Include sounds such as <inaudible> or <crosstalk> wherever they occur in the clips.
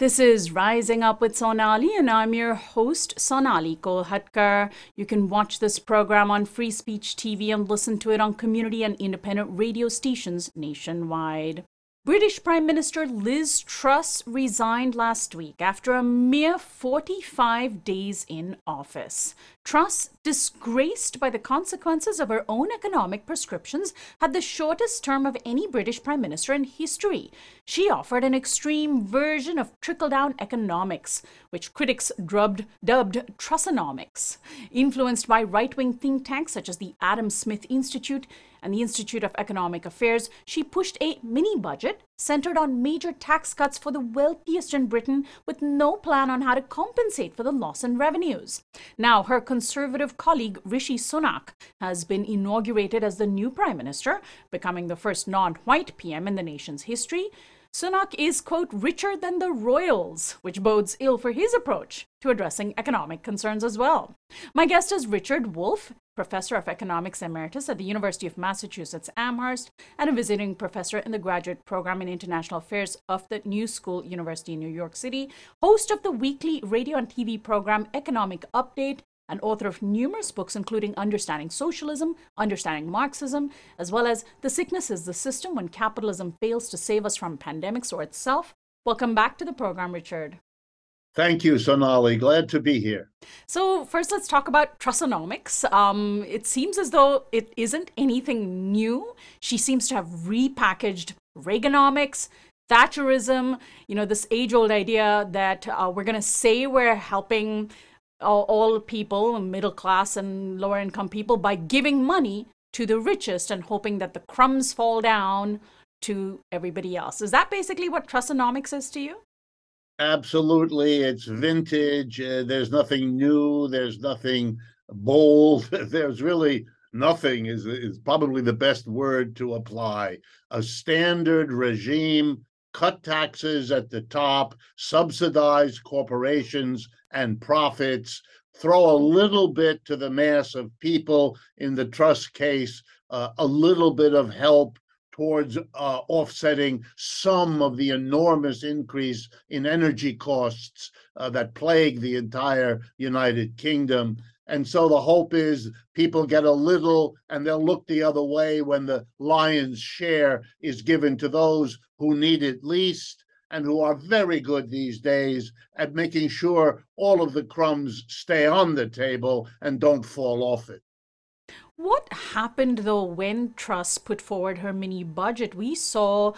This is Rising Up with Sonali, and I'm your host, Sonali Kolhatkar. You can watch this program on Free Speech TV and listen to it on community and independent radio stations nationwide. British Prime Minister Liz Truss resigned last week after a mere 45 days in office. Truss, disgraced by the consequences of her own economic prescriptions, had the shortest term of any British Prime Minister in history. She offered an extreme version of trickle down economics, which critics dubbed, dubbed Trussonomics. Influenced by right wing think tanks such as the Adam Smith Institute, and the Institute of Economic Affairs, she pushed a mini budget centered on major tax cuts for the wealthiest in Britain with no plan on how to compensate for the loss in revenues. Now, her conservative colleague Rishi Sunak has been inaugurated as the new prime minister, becoming the first non white PM in the nation's history. Sunak is, quote, richer than the royals, which bodes ill for his approach to addressing economic concerns as well. My guest is Richard Wolff, professor of economics emeritus at the University of Massachusetts Amherst and a visiting professor in the graduate program in international affairs of the New School University in New York City, host of the weekly radio and TV program Economic Update, and author of numerous books, including Understanding Socialism, Understanding Marxism, as well as The Sickness is the System When Capitalism Fails to Save Us from Pandemics or Itself. Welcome back to the program, Richard. Thank you, Sonali. Glad to be here. So, first, let's talk about Trussonomics. Um, it seems as though it isn't anything new. She seems to have repackaged Reaganomics, Thatcherism, you know, this age old idea that uh, we're going to say we're helping all, all people, middle class and lower income people, by giving money to the richest and hoping that the crumbs fall down to everybody else. Is that basically what Trussonomics is to you? Absolutely. It's vintage. Uh, there's nothing new. There's nothing bold. <laughs> there's really nothing is, is probably the best word to apply. A standard regime, cut taxes at the top, subsidize corporations and profits, throw a little bit to the mass of people. In the Truss case, uh, a little bit of help towards uh, offsetting some of the enormous increase in energy costs uh, that plague the entire United Kingdom. And so the hope is people get a little and they'll look the other way when the lion's share is given to those who need it least and who are very good these days at making sure all of the crumbs stay on the table and don't fall off it. What happened though when Truss put forward her mini budget? We saw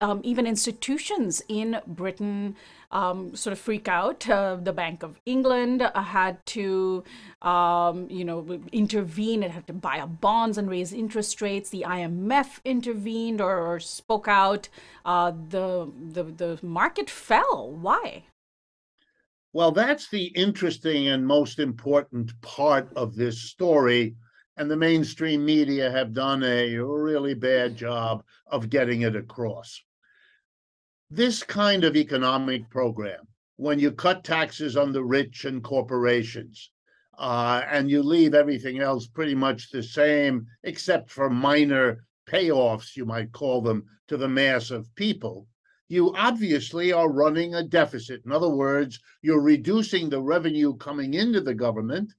um, even institutions in Britain um, sort of freak out. Uh, the Bank of England uh, had to, um, you know, intervene. It had to buy up bonds and raise interest rates. The IMF intervened or, or spoke out. Uh, the, the the market fell. Why? Well, that's the interesting and most important part of this story and the mainstream media have done a really bad job of getting it across. This kind of economic program, when you cut taxes on the rich and corporations, uh, and you leave everything else pretty much the same, except for minor payoffs, you might call them, to the mass of people, you obviously are running a deficit. In other words, you're reducing the revenue coming into the government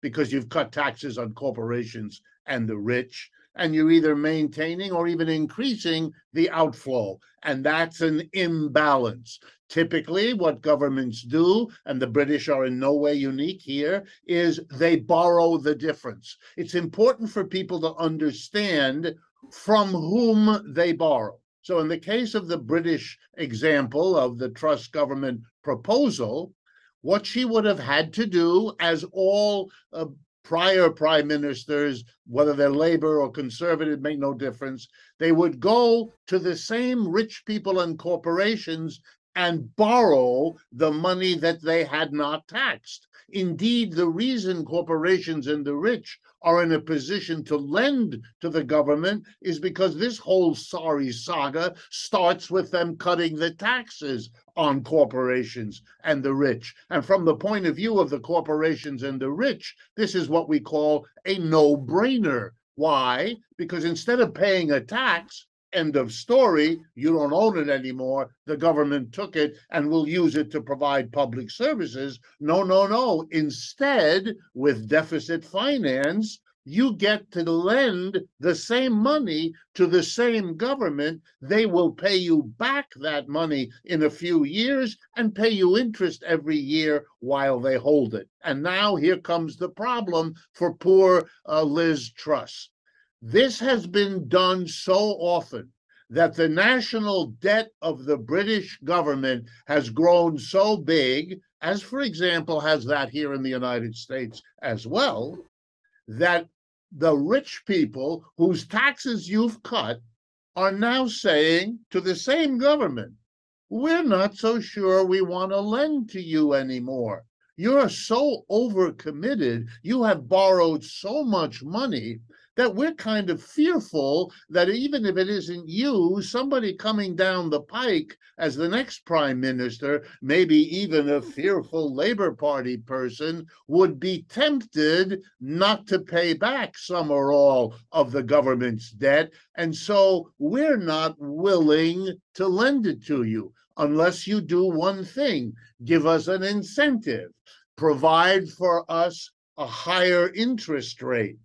because you've cut taxes on corporations and the rich, and you're either maintaining or even increasing the outflow. And that's an imbalance. Typically, what governments do, and the British are in no way unique here, is they borrow the difference. It's important for people to understand from whom they borrow. So, in the case of the British example of the Truss government proposal, what she would have had to do, as all uh, prior prime ministers, whether they're labor or conservative, make no difference, they would go to the same rich people and corporations and borrow the money that they had not taxed. Indeed, the reason corporations and the rich are in a position to lend to the government is because this whole sorry saga starts with them cutting the taxes on corporations and the rich. And from the point of view of the corporations and the rich, this is what we call a no brainer. Why? Because instead of paying a tax, End of story. You don't own it anymore. The government took it and will use it to provide public services. No, no, no. Instead, with deficit finance, you get to lend the same money to the same government. They will pay you back that money in a few years and pay you interest every year while they hold it. And now here comes the problem for poor uh, Liz Truss. This has been done so often that the national debt of the British government has grown so big, as for example, has that here in the United States as well, that the rich people whose taxes you've cut are now saying to the same government, we're not so sure we want to lend to you anymore. You're so overcommitted. You have borrowed so much money that we're kind of fearful that even if it isn't you, somebody coming down the pike as the next prime minister, maybe even a fearful Labor Party person, would be tempted not to pay back some or all of the government's debt. And so we're not willing to lend it to you unless you do one thing give us an incentive, provide for us a higher interest rate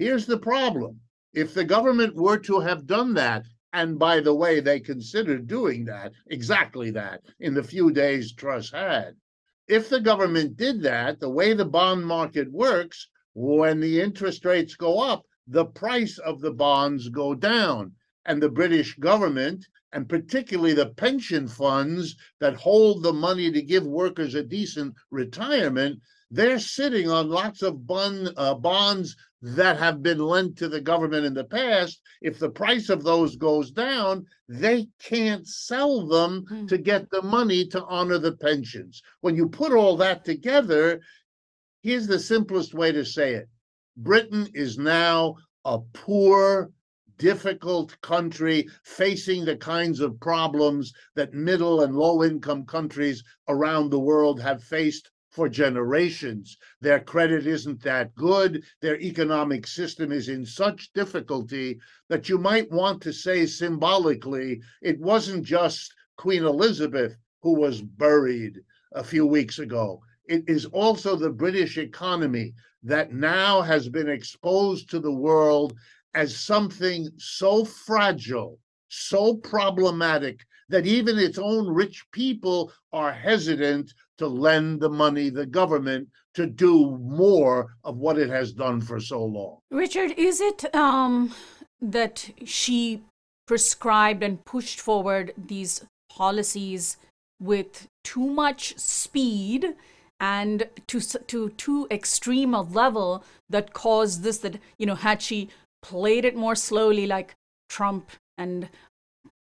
Here's the problem. If the government were to have done that, and by the way, they considered doing that, exactly that, in the few days Truss had. If the government did that, the way the bond market works, when the interest rates go up, the price of the bonds go down. And the British government, and particularly the pension funds that hold the money to give workers a decent retirement, they're sitting on lots of bond, uh, bonds that have been lent to the government in the past, if the price of those goes down, they can't sell them mm. to get the money to honor the pensions. When you put all that together, here's the simplest way to say it Britain is now a poor, difficult country facing the kinds of problems that middle and low income countries around the world have faced for generations. Their credit isn't that good. Their economic system is in such difficulty that you might want to say symbolically, it wasn't just Queen Elizabeth who was buried a few weeks ago. It is also the British economy that now has been exposed to the world as something so fragile, so problematic, that even its own rich people are hesitant to lend the money the government to do more of what it has done for so long. Richard, is it um, that she prescribed and pushed forward these policies with too much speed and to to too extreme a level that caused this that you know had she played it more slowly like Trump and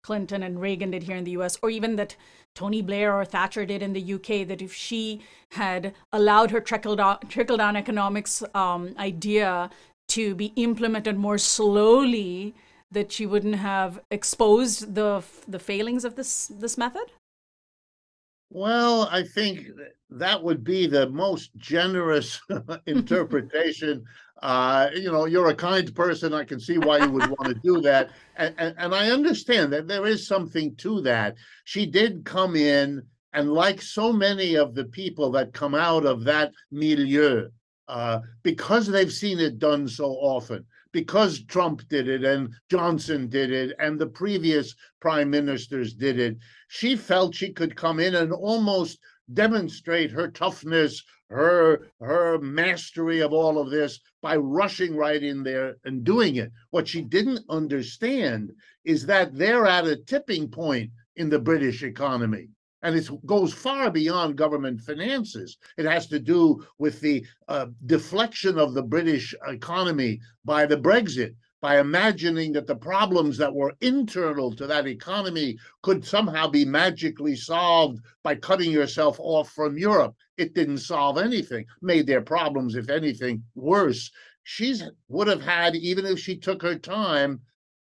Clinton and Reagan did here in the US, or even that Tony Blair or Thatcher did in the UK, that if she had allowed her trickle down, trickle down economics um, idea to be implemented more slowly, that she wouldn't have exposed the the failings of this this method? Well, I think that would be the most generous <laughs> <laughs> interpretation uh, you know, you're a kind person. I can see why you would want to do that. <laughs> And, and, and I understand that there is something to that. She did come in, and like so many of the people that come out of that milieu, uh, because they've seen it done so often, because Trump did it and Johnson did it and the previous prime ministers did it, she felt she could come in and almost demonstrate her toughness, her her mastery of all of this by rushing right in there and doing it. What she didn't understand is that they're at a tipping point in the British economy. And it goes far beyond government finances. It has to do with the uh, deflection of the British economy by the Brexit, by imagining that the problems that were internal to that economy could somehow be magically solved by cutting yourself off from Europe. It didn't solve anything, made their problems, if anything, worse. She would have had, even if she took her time,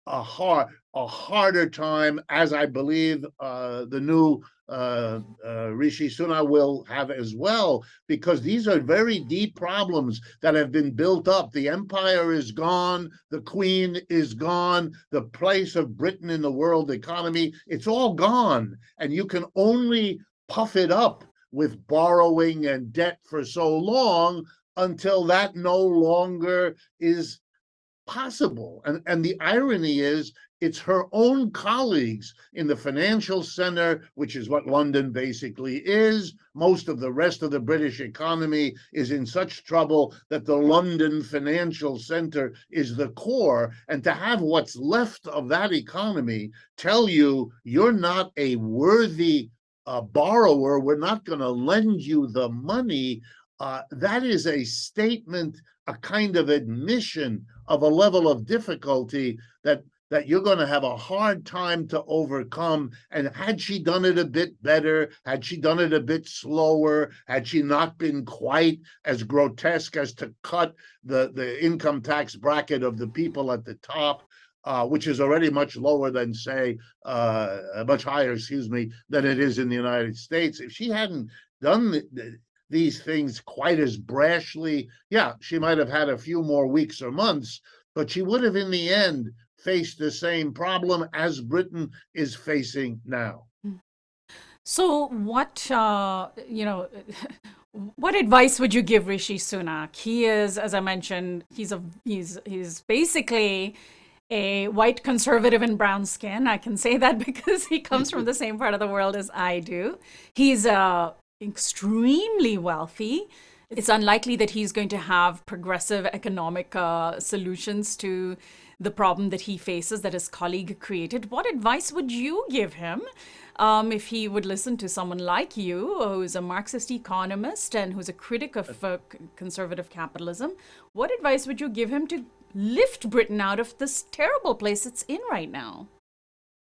a hard a harder time, as I believe uh, the new uh, uh, Rishi Sunak will have as well, because these are very deep problems that have been built up. The empire is gone, the queen is gone, the place of Britain in the world economy, it's all gone. And you can only puff it up with borrowing and debt for so long until that no longer is possible. And, and the irony is, it's her own colleagues in the financial center, which is what London basically is. Most of the rest of the British economy is in such trouble that the London financial center is the core. And to have what's left of that economy tell you you're not a worthy uh, borrower, we're not going to lend you the money. Uh, that is a statement, a kind of admission of a level of difficulty that that you're going to have a hard time to overcome. And had she done it a bit better, had she done it a bit slower, had she not been quite as grotesque as to cut the, the income tax bracket of the people at the top, uh, which is already much lower than, say, uh, much higher, excuse me, than it is in the United States. If she hadn't done these things quite as brashly, yeah, she might have had a few more weeks or months, but she would have, in the end, faced the same problem as Britain is facing now. So, what uh, you know, <laughs> what advice would you give Rishi Sunak? He is, as I mentioned, he's a he's he's basically a white conservative in brown skin. I can say that <laughs> because he comes from the same part of the world as I do. He's uh, extremely wealthy. It's unlikely that he's going to have progressive economic uh, solutions to the problem that he faces that his colleague created. What advice would you give him um, if he would listen to someone like you, who's a Marxist economist and who's a critic of uh, conservative capitalism? What advice would you give him to lift Britain out of this terrible place it's in right now?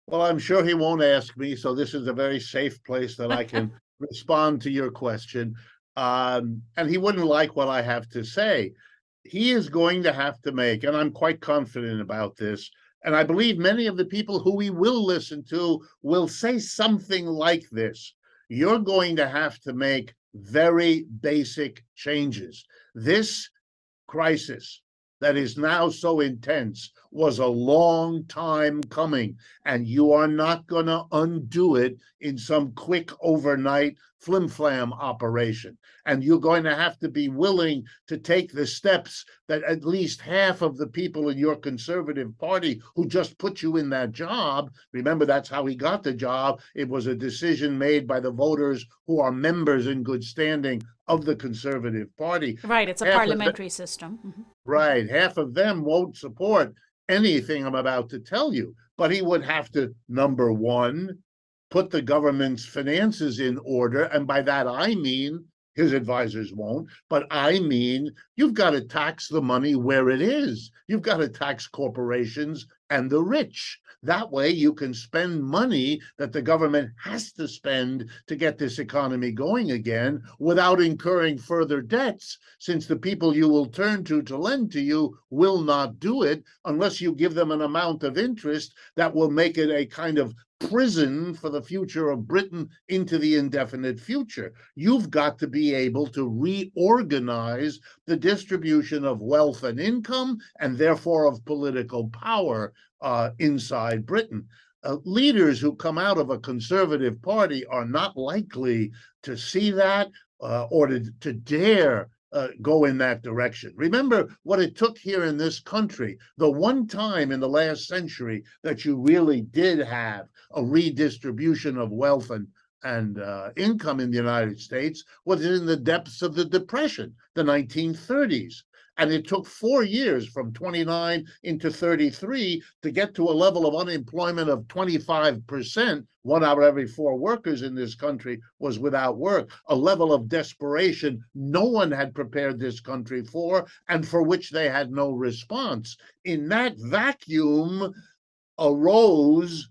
Well, I'm sure he won't ask me, so this is a very safe place that I can <laughs> respond to your question. Um, and he wouldn't like what I have to say he is going to have to make, and I'm quite confident about this, and I believe many of the people who we will listen to will say something like this. You're going to have to make very basic changes. This crisis that is now so intense was a long time coming, and you are not going to undo it in some quick overnight flim flam operation. And you're going to have to be willing to take the steps that at least half of the people in your conservative party who just put you in that job remember, that's how he got the job. It was a decision made by the voters who are members in good standing of the conservative party. Right, it's a half parliamentary system. Mm-hmm. Right, half of them won't support anything I'm about to tell you. But he would have to, number one, put the government's finances in order. And by that, I mean his advisors won't, but I mean you've got to tax the money where it is. You've got to tax corporations and the rich. That way, you can spend money that the government has to spend to get this economy going again without incurring further debts, since the people you will turn to to lend to you will not do it unless you give them an amount of interest that will make it a kind of prison for the future of Britain into the indefinite future. You've got to be able to reorganize the distribution of wealth and income, and therefore of political power uh, inside Britain. Uh, leaders who come out of a conservative party are not likely to see that uh, or to, to dare uh, go in that direction. Remember what it took here in this country. The one time in the last century that you really did have a redistribution of wealth and and uh, income in the United States was in the depths of the Depression, the 1930s. And it took four years from 29 into 33 to get to a level of unemployment of 25%. One out of every four workers in this country was without work, a level of desperation no one had prepared this country for and for which they had no response. In that vacuum arose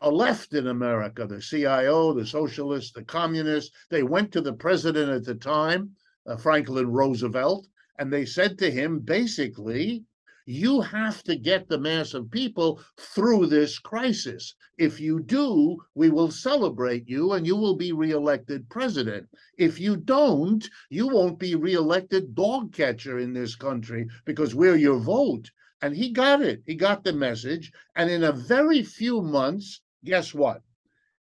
a left in America, the CIO, the socialists, the communists. They went to the president at the time, uh, Franklin Roosevelt, and they said to him basically, You have to get the mass of people through this crisis. If you do, we will celebrate you and you will be reelected president. If you don't, you won't be reelected dog catcher in this country because we're your vote. And he got it. He got the message. And in a very few months, guess what?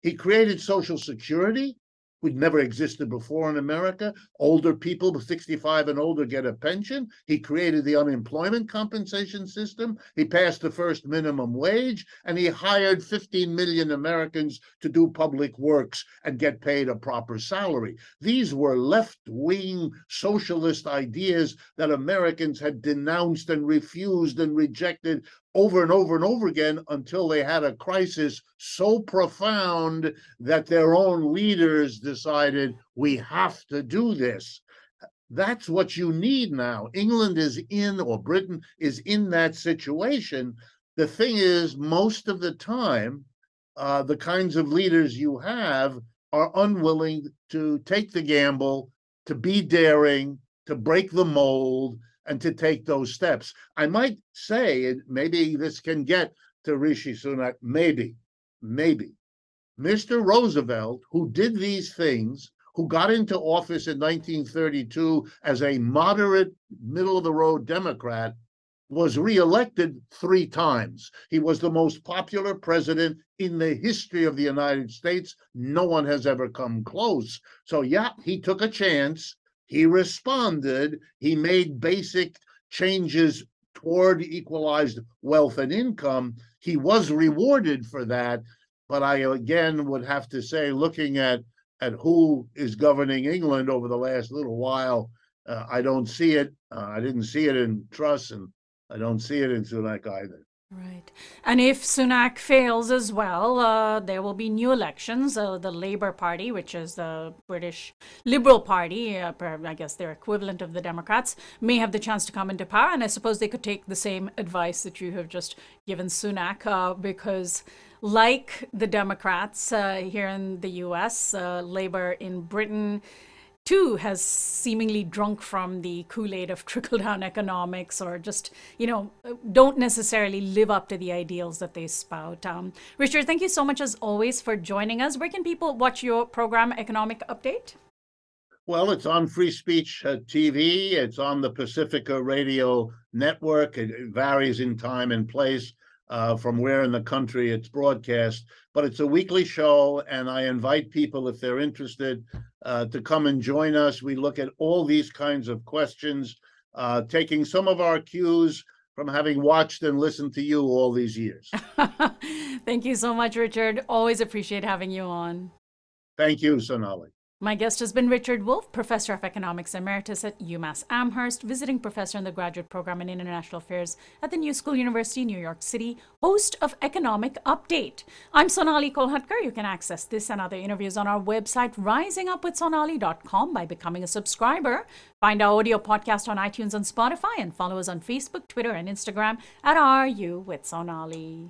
He created Social Security which never existed before in America. Older people 65 and older get a pension. He created the unemployment compensation system. He passed the first minimum wage and he hired 15 million Americans to do public works and get paid a proper salary. These were left wing socialist ideas that Americans had denounced and refused and rejected over and over and over again until they had a crisis so profound that their own leaders decided we have to do this. That's what you need now. England is in, or Britain is in that situation. The thing is, most of the time, uh, the kinds of leaders you have are unwilling to take the gamble, to be daring, to break the mold, and to take those steps. I might say, maybe this can get to Rishi Sunak, maybe, maybe. Mr. Roosevelt, who did these things, who got into office in 1932 as a moderate, middle of the road Democrat, was reelected three times. He was the most popular president in the history of the United States. No one has ever come close. So, yeah, he took a chance he responded. He made basic changes toward equalized wealth and income. He was rewarded for that. But I again would have to say, looking at at who is governing England over the last little while, uh, I don't see it. Uh, I didn't see it in Truss, and I don't see it in Sunak either. Right. And if Sunak fails as well, uh, there will be new elections. Uh, the Labour Party, which is the British Liberal Party, uh, I guess their equivalent of the Democrats, may have the chance to come into power. And I suppose they could take the same advice that you have just given Sunak, uh, because like the Democrats uh, here in the US, uh, Labour in Britain too has seemingly drunk from the Kool-Aid of trickle-down economics or just, you know, don't necessarily live up to the ideals that they spout. Um, Richard, thank you so much as always for joining us. Where can people watch your program Economic Update? Well, it's on Free Speech uh, TV. It's on the Pacifica Radio Network. It varies in time and place uh, from where in the country it's broadcast. But it's a weekly show, and I invite people, if they're interested, uh, to come and join us. We look at all these kinds of questions, uh, taking some of our cues from having watched and listened to you all these years. <laughs> Thank you so much, Richard. Always appreciate having you on. Thank you, Sonali. My guest has been Richard Wolff, Professor of Economics Emeritus at UMass Amherst, visiting professor in the graduate program in international affairs at the New School University, New York City, host of Economic Update. I'm Sonali Kolhatkar. You can access this and other interviews on our website, risingupwithsonali.com, by becoming a subscriber. Find our audio podcast on iTunes and Spotify, and follow us on Facebook, Twitter, and Instagram at RU with Sonali.